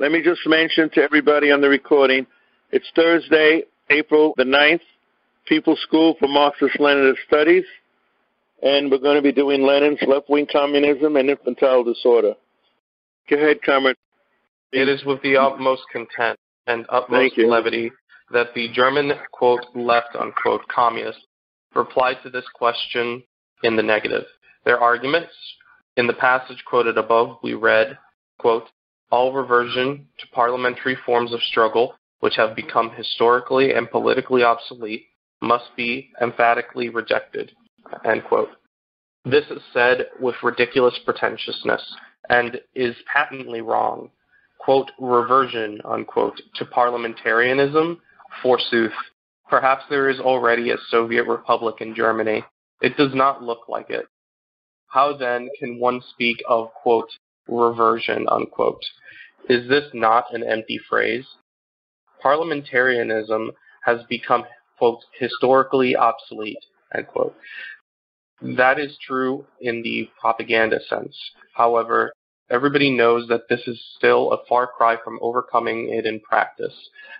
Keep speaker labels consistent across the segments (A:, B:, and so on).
A: Let me just mention to everybody on the recording, it's Thursday, April the 9th, People's School for Marxist-Leninist Studies, and we're going to be doing Lenin's left-wing communism and infantile disorder. Go ahead, Comrade.
B: It is with the utmost content and utmost levity that the German, quote, left, unquote, communists replied to this question in the negative. Their arguments, in the passage quoted above, we read, quote, all reversion to parliamentary forms of struggle, which have become historically and politically obsolete, must be emphatically rejected. This is said with ridiculous pretentiousness and is patently wrong. Quote, reversion, unquote, to parliamentarianism, forsooth. Perhaps there is already a Soviet republic in Germany. It does not look like it. How then can one speak of, quote, reversion, unquote? Is this not an empty phrase? Parliamentarianism has become, quote, historically obsolete, end quote. That is true in the propaganda sense. However, everybody knows that this is still a far cry from overcoming it in practice.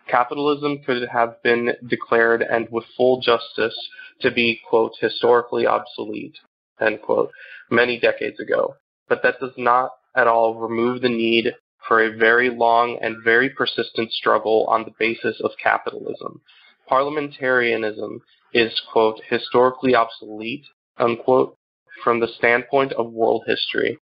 B: Capitalism could have been declared and with full justice to be, quote, historically obsolete, end quote, many decades ago. But that does not at all remove the need for a very long and very persistent struggle on the basis of capitalism. Parliamentarianism is, quote, historically obsolete unquote, from the standpoint of world history,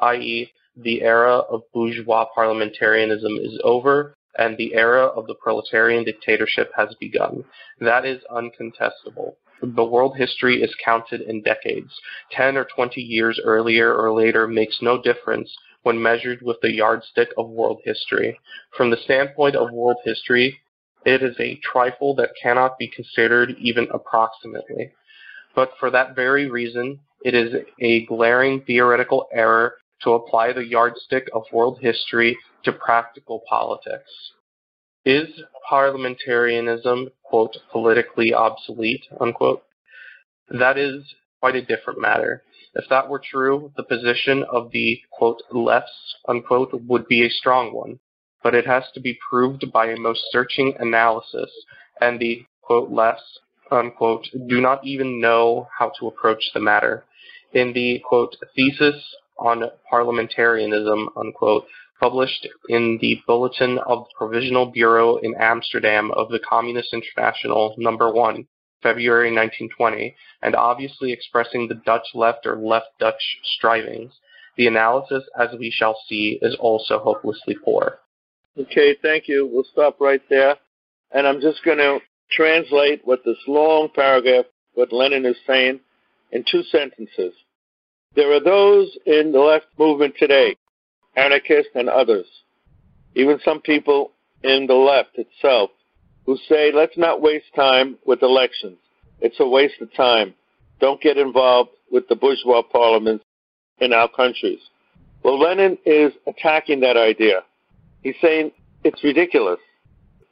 B: i.e., the era of bourgeois parliamentarianism is over and the era of the proletarian dictatorship has begun. That is uncontestable. The world history is counted in decades. 10 or 20 years earlier or later makes no difference when measured with the yardstick of world history. From the standpoint of world history, it is a trifle that cannot be considered even approximately but for that very reason, it is a glaring theoretical error to apply the yardstick of world history to practical politics. Is parliamentarianism, quote, politically obsolete, unquote? That is quite a different matter. If that were true, the position of the, quote, lefts, unquote, would be a strong one. But it has to be proved by a most searching analysis, and the, quote, lefts unquote, do not even know how to approach the matter. In the, quote, thesis on parliamentarianism, unquote, published in the Bulletin of the Provisional Bureau in Amsterdam of the Communist International, number one, February 1920, and obviously expressing the Dutch left or left Dutch strivings, the analysis, as we shall see, is also hopelessly poor.
A: Okay, thank you. We'll stop right there. And I'm just going to translate what this long paragraph, what Lenin is saying, in two sentences. There are those in the left movement today, anarchists and others, even some people in the left itself, who say, let's not waste time with elections. It's a waste of time. Don't get involved with the bourgeois parliaments in our countries. Well, Lenin is attacking that idea. He's saying it's ridiculous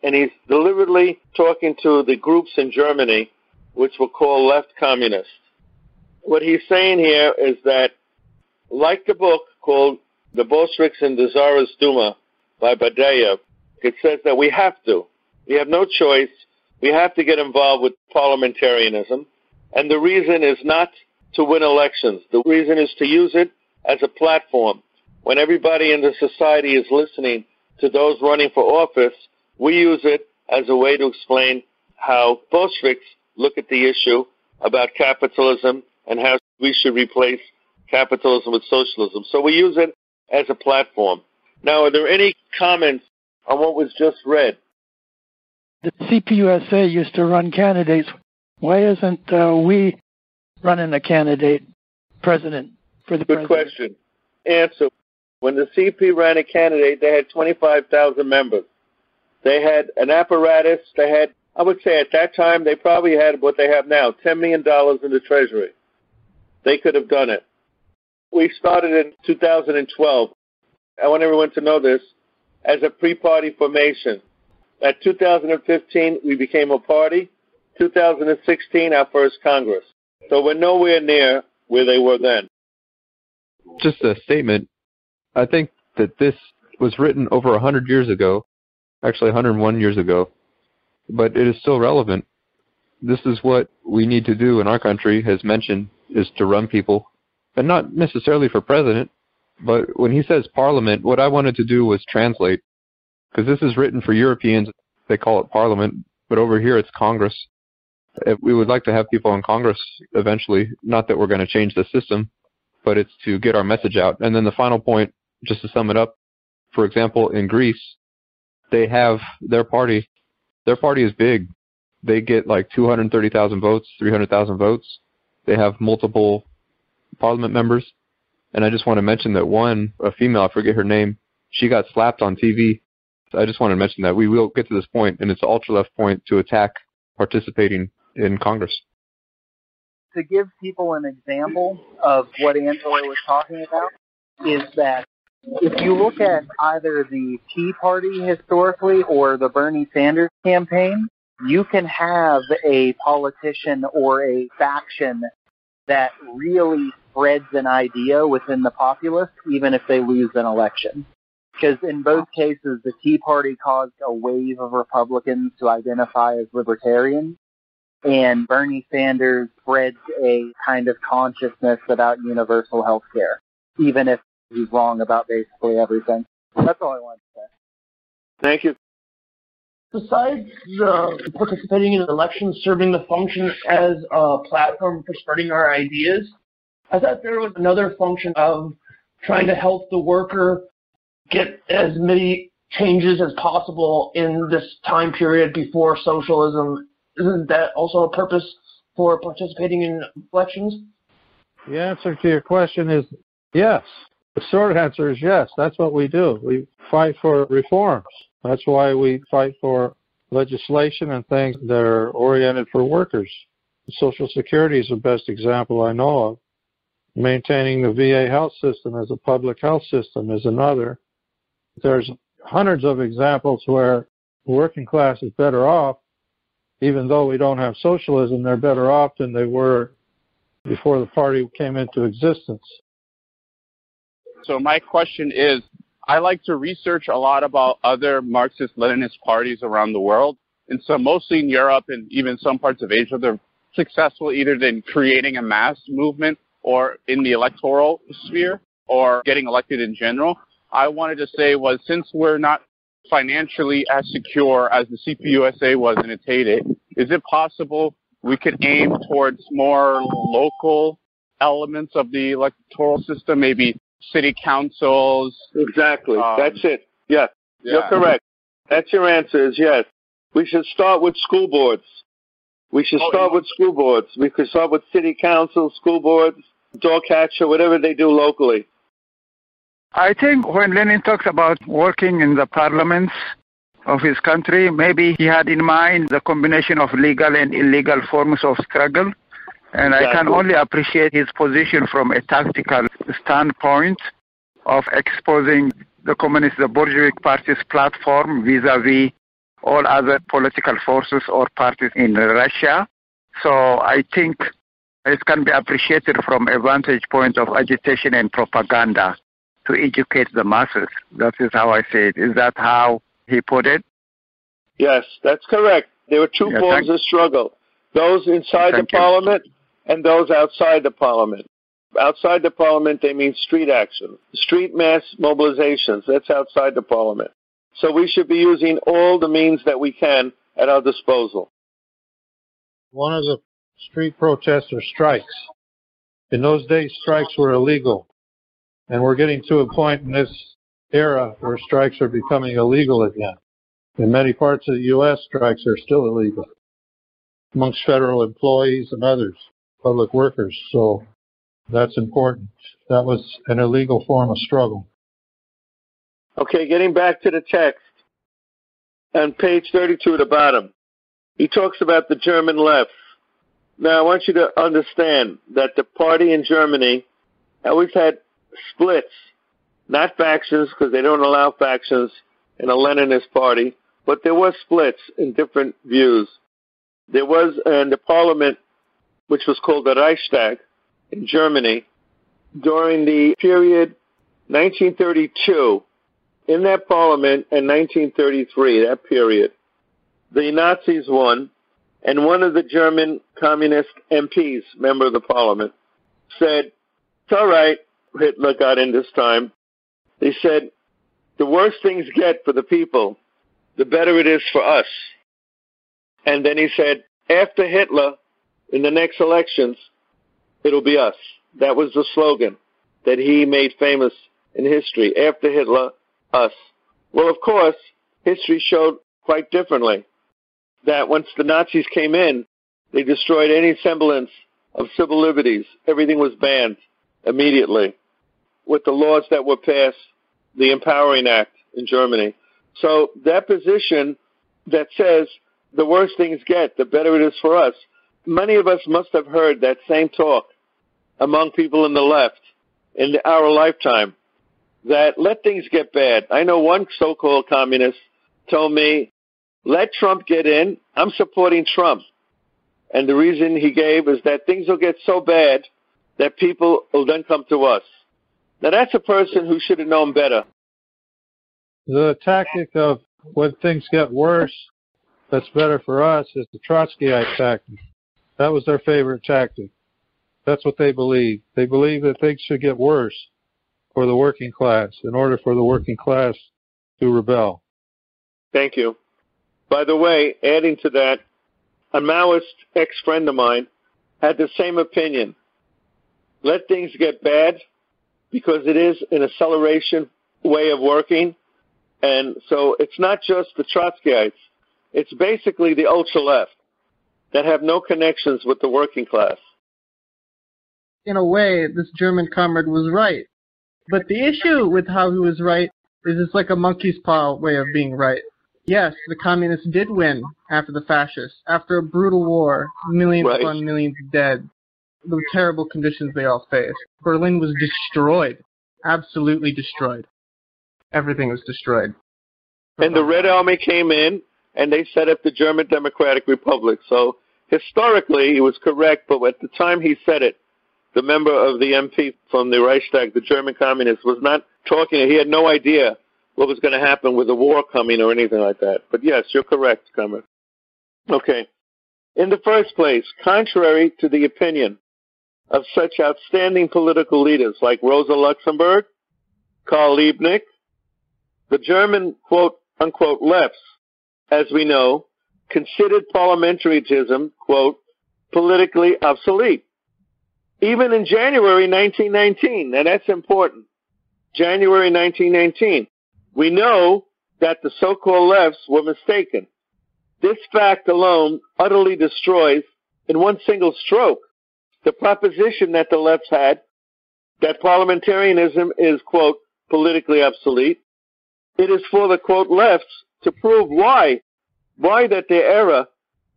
A: and he's deliberately talking to the groups in Germany which were called left communists. What he's saying here is that, like the book called The Bolsheviks and the Tsarist Duma by Badaev, it says that we have to. We have no choice. We have to get involved with parliamentarianism. And the reason is not to win elections. The reason is to use it as a platform. When everybody in the society is listening to those running for office, we use it as a way to explain how Bolsheviks look at the issue about capitalism and how we should replace capitalism with socialism. So we use it as a platform. Now, are there any comments on what was just read?
C: The CPUSA used to run candidates. Why isn't uh, we running a candidate president for the
A: Good
C: president?
A: question. Answer. When the CP ran a candidate, they had 25,000 members. They had an apparatus. They had, I would say at that time, they probably had what they have now, $10 million in the Treasury. They could have done it. We started in 2012. I want everyone to know this as a pre-party formation. At 2015, we became a party. 2016, our first Congress. So we're nowhere near where they were then.
D: Just a statement. I think that this was written over 100 years ago, actually 101 years ago, but it is still relevant. This is what we need to do in our country, as mentioned, is to run people, and not necessarily for president, but when he says parliament, what I wanted to do was translate, because this is written for Europeans. They call it parliament, but over here it's Congress. We would like to have people in Congress eventually. Not that we're going to change the system, but it's to get our message out. And then the final point, just to sum it up, for example, in Greece, they have their party. Their party is big. They get like 230,000 votes, 300,000 votes. They have multiple parliament members. And I just want to mention that one, a female, I forget her name, she got slapped on TV. So I just want to mention that. We will get to this point, and it's an ultra left point to attack participating in Congress.
E: To give people an example of what Angela was talking about, is that if you look at either the Tea Party historically or the Bernie Sanders campaign, you can have a politician or a faction that really spreads an idea within the populace, even if they lose an election. Because in both cases, the Tea Party caused a wave of Republicans to identify as libertarians, and Bernie Sanders spreads a kind of consciousness about universal health care, even if he's wrong about basically everything. That's all I wanted to say.
A: Thank you.
F: Besides uh, participating in elections, serving the function as a platform for spreading our ideas, I thought there was another function of trying to help the worker get as many changes as possible in this time period before socialism. Isn't that also a purpose for participating in elections?
G: The answer to your question is yes. The short answer is yes. That's what we do. We fight for reforms. That's why we fight for legislation and things that are oriented for workers. Social Security is the best example I know of. Maintaining the VA health system as a public health system is another. There's hundreds of examples where working class is better off, even though we don't have socialism, they're better off than they were before the party came into existence.
H: So my question is, I like to research a lot about other Marxist-Leninist parties around the world, and so mostly in Europe and even some parts of Asia, they're successful either in creating a mass movement or in the electoral sphere or getting elected in general. I wanted to say was since we're not financially as secure as the CPUSA was in its heyday, is it possible we could aim towards more local elements of the electoral system, maybe city councils.
A: Exactly.
H: Um,
A: That's it. Yes.
H: Yeah.
A: You're correct. That's your answer is yes. We should start with school boards. We should
H: Oh,
A: start with school boards. We could start with city council, school boards, dog catcher, whatever they do locally.
I: I think when Lenin talks about working in the parliaments of his country, maybe he had in mind the combination of legal and illegal forms of struggle. And I can only appreciate his position from a tactical standpoint of exposing the Communist, the Bolshevik Party's platform vis-a-vis all other political forces or parties in Russia. So I think it can be appreciated from a vantage point of agitation and propaganda to educate the masses. That is how I say it. Is that how he put it?
A: Yes, that's correct. There were two
I: Yeah,
A: forms
I: thank-
A: of struggle. Those inside
I: Thank
A: the
I: you.
A: parliament and those outside the parliament. Outside the parliament, they mean street action, street mass mobilizations. That's outside the parliament. So we should be using all the means that we can at our disposal.
G: One of the street protests or strikes. In those days, strikes were illegal. And we're getting to a point in this era where strikes are becoming illegal again. In many parts of the U.S., strikes are still illegal amongst federal employees and others, public workers. So that's important. That was an illegal form of struggle.
A: Okay, getting back to the text. On page 32 at the bottom, he talks about the German left. Now, I want you to understand that the party in Germany uh, always had splits, not factions, because they don't allow factions in a Leninist party, but there were splits in different views. There was uh, in the parliament, which was called the Reichstag in Germany, during the period 1932 in that parliament in 1933, that period, the Nazis won, and one of the German communist MPs, member of the parliament, said, It's all right, Hitler got in this time. He said, The worse things get for the people, the better it is for us. And then he said, After Hitler, in the next elections, it'll be us. That was the slogan that he made famous in history. After Hitler, us. Well, of course, history showed quite differently that once the Nazis came in, they destroyed any semblance of civil liberties. Everything was banned immediately with the laws that were passed, the Empowering Act in Germany. So that position that says the worse things get, the better it is for us. Many of us must have heard that same talk among people in the left in our lifetime that let things get bad. I know one so-called communist told me, let Trump get in. I'm supporting Trump. And the reason he gave is that things will get so bad that people will then come to us. Now that's a person who should have known better.
G: The tactic of when things get worse, that's better for us is the Trotskyite tactic. That was their favorite tactic. That's what they believe. They believe that things should get worse for the working class in order for the working class to rebel.
A: Thank you. By the way, adding to that, a Maoist ex friend of mine had the same opinion. Let things get bad because it is an acceleration way of working. And so it's not just the Trotskyites, it's basically the ultra left that have no connections with the working class.
J: In a way, this German comrade was right. But the issue with how he was right is it's like a monkey's paw way of being right. Yes, the communists did win after the fascists, after a brutal war, millions
A: right.
J: upon millions dead, the terrible conditions they all faced. Berlin was destroyed, absolutely destroyed. Everything was destroyed.
A: And the Red Army came in and they set up the German Democratic Republic. So historically, he was correct, but at the time he said it, the member of the MP from the Reichstag, the German communist, was not talking. He had no idea what was going to happen with the war coming or anything like that. But yes, you're correct, Comer. Okay. In the first place, contrary to the opinion of such outstanding political leaders like Rosa Luxemburg, Karl Liebknecht, the German quote unquote lefts, as we know, considered parliamentarism, quote, politically obsolete even in January 1919. Now that's important. January 1919. We know that the so-called lefts were mistaken. This fact alone utterly destroys, in one single stroke, the proposition that the lefts had that parliamentarianism is, quote, politically obsolete. It is for the, quote, lefts to prove why, why that their error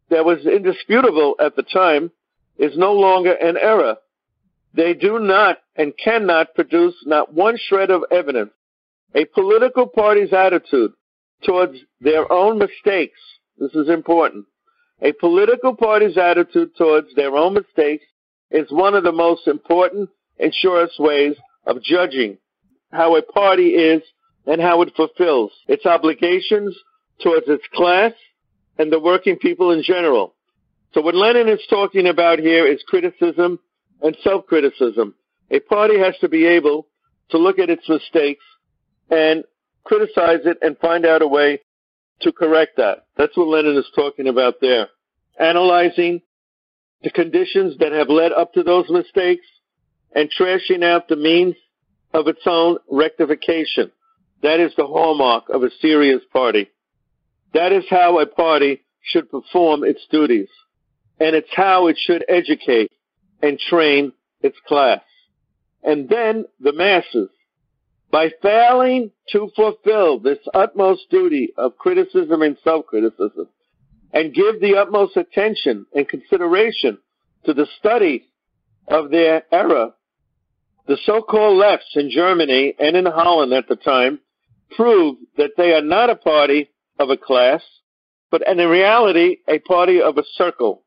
A: that was indisputable at the time is no longer an error. they do not and cannot produce not one shred of evidence. A political party's attitude towards their own mistakes, this is important. A political party's attitude towards their own mistakes is one of the most important and surest ways of judging how a party is and how it fulfills its obligations towards its class and the working people in general. So what Lenin is talking about here is criticism and self-criticism. A party has to be able to look at its mistakes and criticize it and find out a way to correct that. That's what Lenin is talking about there. Analyzing the conditions that have led up to those mistakes and trashing out the means of its own rectification. That is the hallmark of a serious party. That is how a party should perform its duties. And it's how it should educate and train its class. And then the masses. By failing to fulfill this utmost duty of criticism and self-criticism, and give the utmost attention and consideration to the study of their era, the so-called lefts in Germany and in Holland at the time proved that they are not a party of a class, but in reality a party of a circle.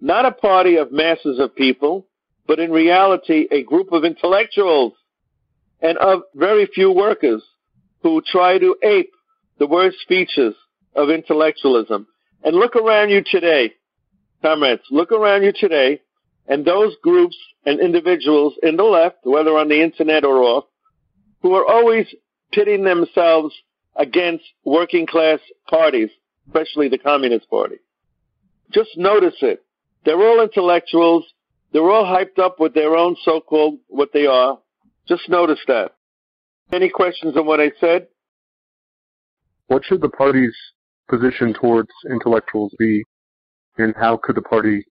A: Not a party of masses of people, but in reality a group of intellectuals and of very few workers who try to ape the worst features of intellectualism. And look around you today, comrades, look around you today, and those groups and individuals in the left, whether on the internet or off, who are always pitting themselves against working class parties, especially the Communist Party. Just notice it. They're all intellectuals. They're all hyped up with their own so-called what they are. Just notice that. Any questions on what I said?
K: What should the party's position towards intellectuals be, and how could the party,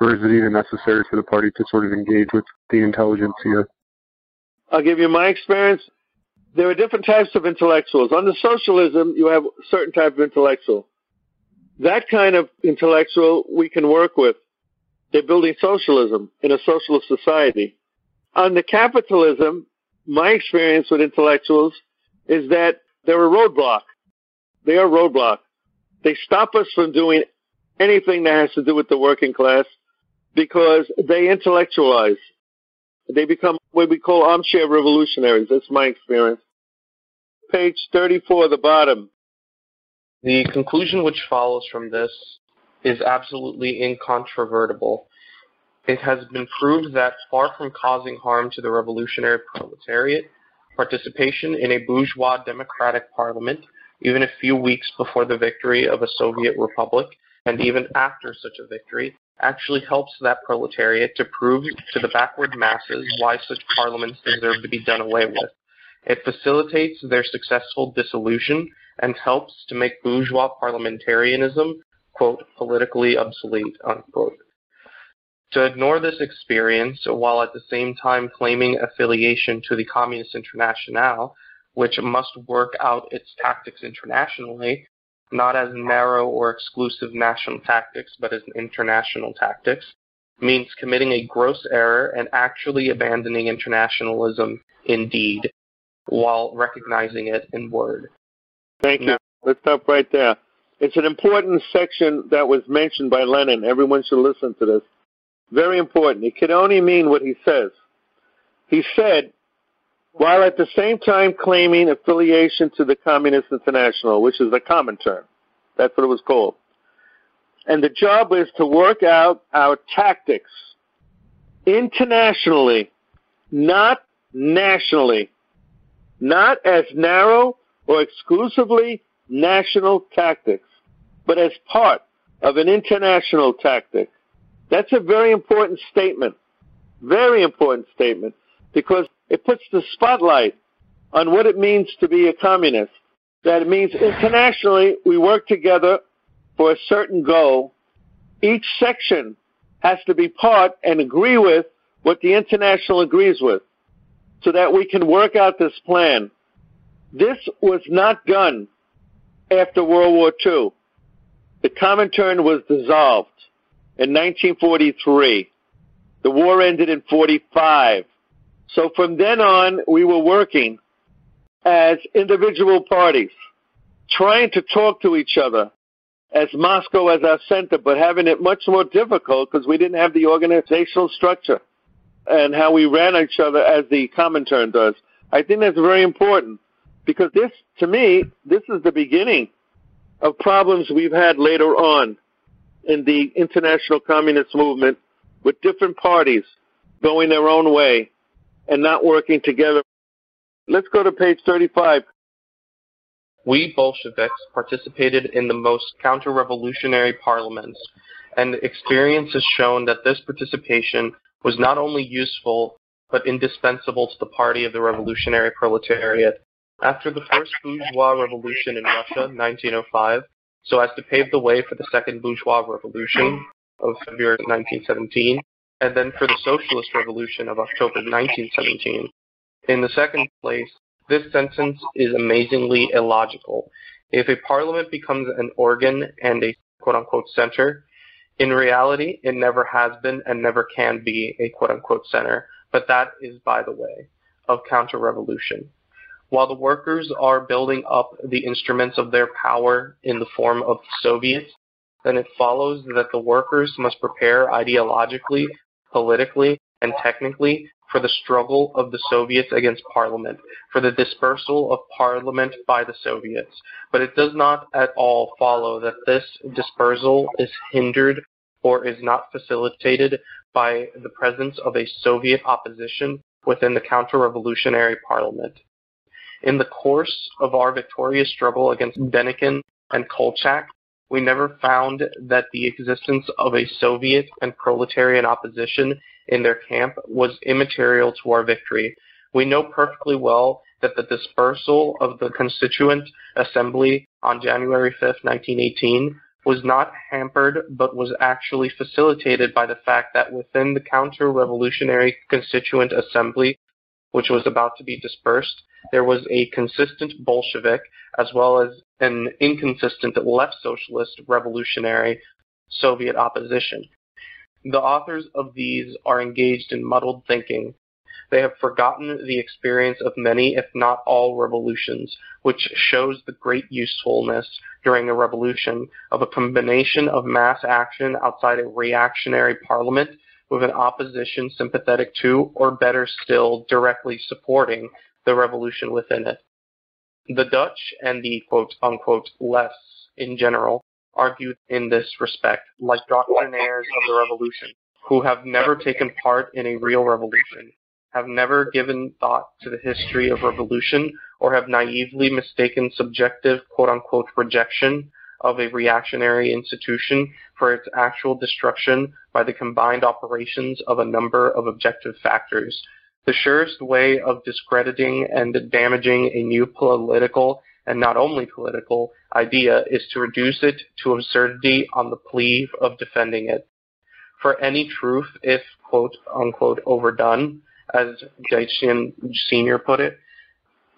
K: or is it even necessary for the party to sort of engage with the intelligentsia?
A: I'll give you my experience. There are different types of intellectuals. Under socialism, you have a certain type of intellectual. That kind of intellectual we can work with. They're building socialism in a socialist society. Under capitalism, my experience with intellectuals is that they're a roadblock. They are a roadblock. They stop us from doing anything that has to do with the working class because they intellectualize. They become what we call armchair revolutionaries. That's my experience. Page 34, the bottom.
B: The conclusion which follows from this is absolutely incontrovertible. It has been proved that far from causing harm to the revolutionary proletariat, participation in a bourgeois democratic parliament, even a few weeks before the victory of a Soviet republic, and even after such a victory, actually helps that proletariat to prove to the backward masses why such parliaments deserve to be done away with. It facilitates their successful dissolution and helps to make bourgeois parliamentarianism, quote, politically obsolete, unquote. To ignore this experience while at the same time claiming affiliation to the Communist Internationale, which must work out its tactics internationally, not as narrow or exclusive national tactics, but as international tactics, means committing a gross error and actually abandoning internationalism in deed, while recognizing it in word.
A: Thank you. Let's stop right there. It's an important section that was mentioned by Lenin. Everyone should listen to this. Very important. It could only mean what he says. He said, while at the same time claiming affiliation to the Communist International, which is a common term. That's what it was called. And the job is to work out our tactics internationally, not nationally. Not as narrow or exclusively national tactics, but as part of an international tactic. That's a very important statement. Very important statement because it puts the spotlight on what it means to be a communist. That it means internationally we work together for a certain goal. Each section has to be part and agree with what the international agrees with so that we can work out this plan. This was not done after World War II. The Comintern was dissolved in 1943. The war ended in 45. So from then on, we were working as individual parties, trying to talk to each other as Moscow as our center, but having it much more difficult because we didn't have the organizational structure and how we ran each other as the Comintern does. I think that's very important because this, to me, this is the beginning of problems we've had later on in the international communist movement with different parties going their own way and not working together. Let's go to page 35.
B: We Bolsheviks participated in the most counter-revolutionary parliaments, and experience has shown that this participation was not only useful, but indispensable to the party of the revolutionary proletariat. After the first bourgeois revolution in Russia, 1905, so as to pave the way for the second bourgeois revolution of February 1917, and then for the socialist revolution of October 1917. In the second place, this sentence is amazingly illogical. If a parliament becomes an organ and a quote unquote center, in reality, it never has been and never can be a quote unquote center, but that is by the way of counter revolution. While the workers are building up the instruments of their power in the form of Soviets, then it follows that the workers must prepare ideologically, politically, and technically for the struggle of the Soviets against Parliament, for the dispersal of Parliament by the Soviets. But it does not at all follow that this dispersal is hindered or is not facilitated by the presence of a Soviet opposition within the counter-revolutionary parliament. In the course of our victorious struggle against Denikin and Kolchak, we never found that the existence of a Soviet and proletarian opposition in their camp was immaterial to our victory. We know perfectly well that the dispersal of the Constituent Assembly on January 5, 1918, was not hampered but was actually facilitated by the fact that within the counter-revolutionary Constituent Assembly, which was about to be dispersed, there was a consistent Bolshevik as well as an inconsistent left socialist revolutionary Soviet opposition. The authors of these are engaged in muddled thinking. They have forgotten the experience of many, if not all, revolutions, which shows the great usefulness during a revolution of a combination of mass action outside a reactionary parliament with an opposition sympathetic to, or better still, directly supporting the revolution within it. The Dutch and the quote unquote less in general argue in this respect, like doctrinaires of the revolution, who have never taken part in a real revolution, have never given thought to the history of revolution, or have naively mistaken subjective quote unquote rejection of a reactionary institution for its actual destruction by the combined operations of a number of objective factors, the surest way of discrediting and damaging a new political and not only political idea is to reduce it to absurdity on the plea of defending it. For any truth, if quote unquote overdone, as Dietzgen Sr. put it,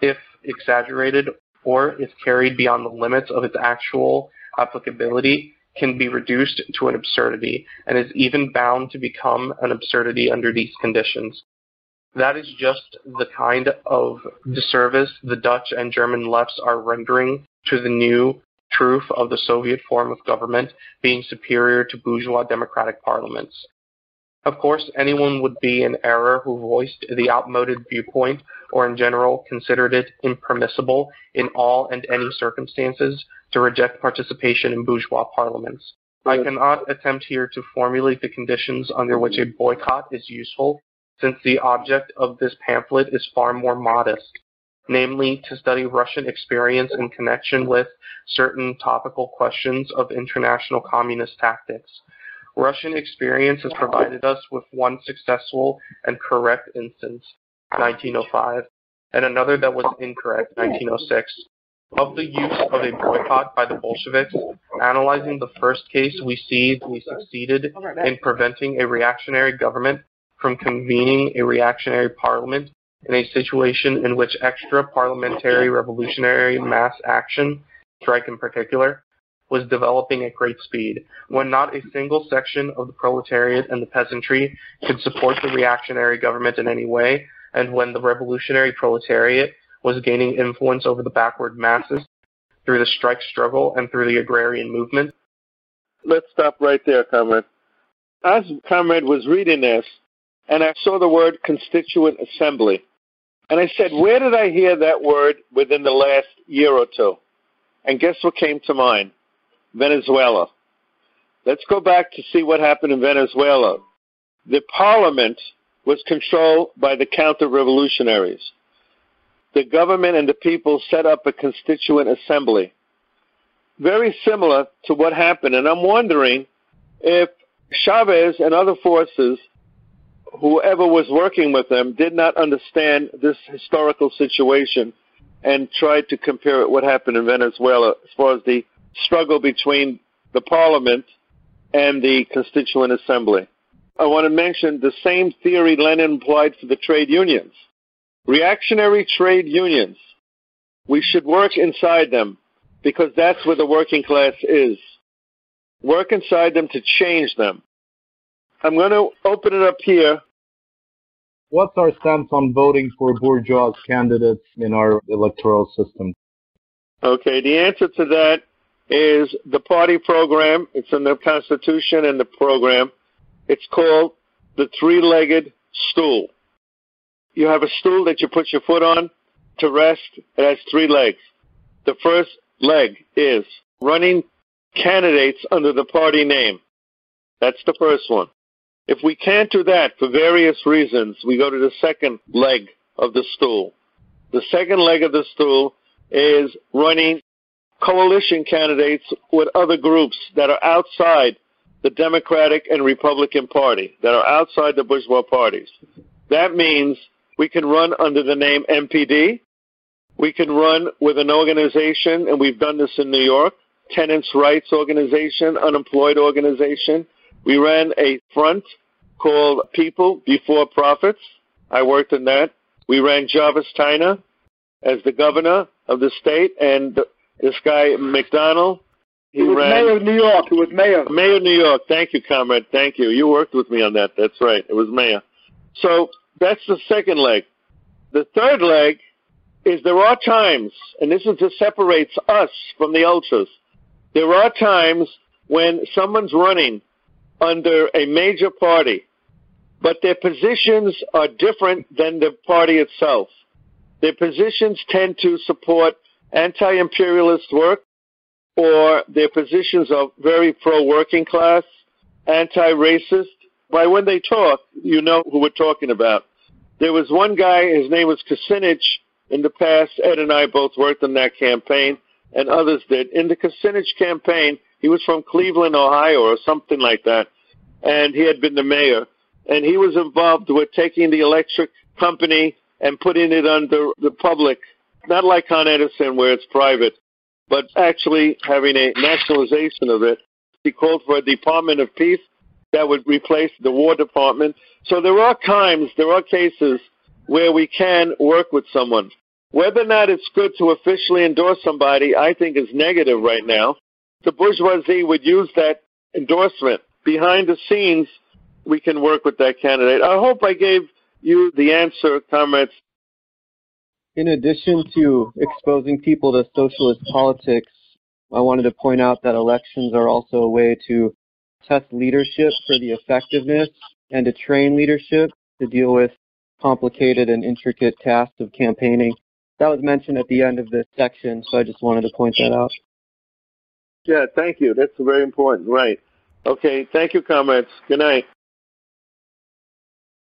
B: if exaggerated or if carried beyond the limits of its actual applicability, can be reduced to an absurdity and is even bound to become an absurdity under these conditions. That is just the kind of disservice the Dutch and German lefts are rendering to the new truth of the Soviet form of government being superior to bourgeois democratic parliaments. Of course, anyone would be in error who voiced the outmoded viewpoint or in general considered it impermissible in all and any circumstances to reject participation in bourgeois parliaments. I cannot attempt here to formulate the conditions under which a boycott is useful since the object of this pamphlet is far more modest, namely to study Russian experience in connection with certain topical questions of international communist tactics. Russian experience has provided us with one successful and correct instance, 1905, and another that was incorrect, 1906. Of the use of a boycott by the Bolsheviks, analyzing the first case, we see we succeeded oh, in preventing a reactionary government from convening a reactionary parliament in a situation in which extra parliamentary revolutionary mass action, strike in particular, was developing at great speed, when not a single section of the proletariat and the peasantry could support the reactionary government in any way, and when the revolutionary proletariat was gaining influence over the backward masses through the strike struggle and through the agrarian movement.
A: Let's stop right there, comrade. As comrade was reading this, and I saw the word constituent assembly. And I said, where did I hear that word within the last year or two? And guess what came to mind? Venezuela. Let's go back to see what happened in Venezuela. The parliament was controlled by the counter revolutionaries. The government and the people set up a constituent assembly. Very similar to what happened. And I'm wondering if Chavez and other forces whoever was working with them did not understand this historical situation and tried to compare it what happened in Venezuela as far as the struggle between the parliament and the constituent assembly. I want to mention the same theory Lenin applied for the trade unions. Reactionary trade unions. We should work inside them because that's where the working class is. Work inside them to change them. I'm going to open it up here.
L: What's our stance on voting for bourgeois candidates in our electoral system?
A: Okay, the answer to that is the party program. It's in the Constitution and the program. It's called the three legged stool. You have a stool that you put your foot on to rest. It has three legs. The first leg is running candidates under the party name. That's the first one. If we can't do that for various reasons, we go to the second leg of the stool. The second leg of the stool is running coalition candidates with other groups that are outside the Democratic and Republican Party, that are outside the bourgeois parties. That means we can run under the name MPD. We can run with an organization, and we've done this in New York, tenants' rights organization, unemployed organization. We ran a front called People Before Profits. I worked in that. We ran Jarvis Tyner as the governor of the state, and this guy McDonald.
M: He, he was ran, mayor of New York. He was mayor.
A: Mayor of New York. Thank you, comrade. Thank you. You worked with me on that. That's right. It was mayor. So that's the second leg. The third leg is there are times, and this is what separates us from the ultras. There are times when someone's running under a major party, but their positions are different than the party itself. Their positions tend to support anti-imperialist work, or their positions are very pro-working class, anti-racist. By when they talk, you know who we're talking about. There was one guy, his name was Kucinich. In the past, Ed and I both worked on that campaign, and others did. In the Kucinich campaign, he was from Cleveland, Ohio, or something like that, and he had been the mayor. And he was involved with taking the electric company and putting it under the public, not like Con Edison where it's private, but actually having a nationalization of it. He called for a Department of Peace that would replace the War Department. So there are times, there are cases where we can work with someone. Whether or not it's good to officially endorse somebody, I think is negative right now. The bourgeoisie would use that endorsement. Behind the scenes, we can work with that candidate. I hope I gave you the answer, comrades.
N: In addition to exposing people to socialist politics, I wanted to point out that elections are also a way to test leadership for the effectiveness and to train leadership to deal with complicated and intricate tasks of campaigning. That was mentioned at the end of this section, so I just wanted to point that out.
A: Yeah, thank you. That's very important. Right. Okay. Thank you, comrades. Good night.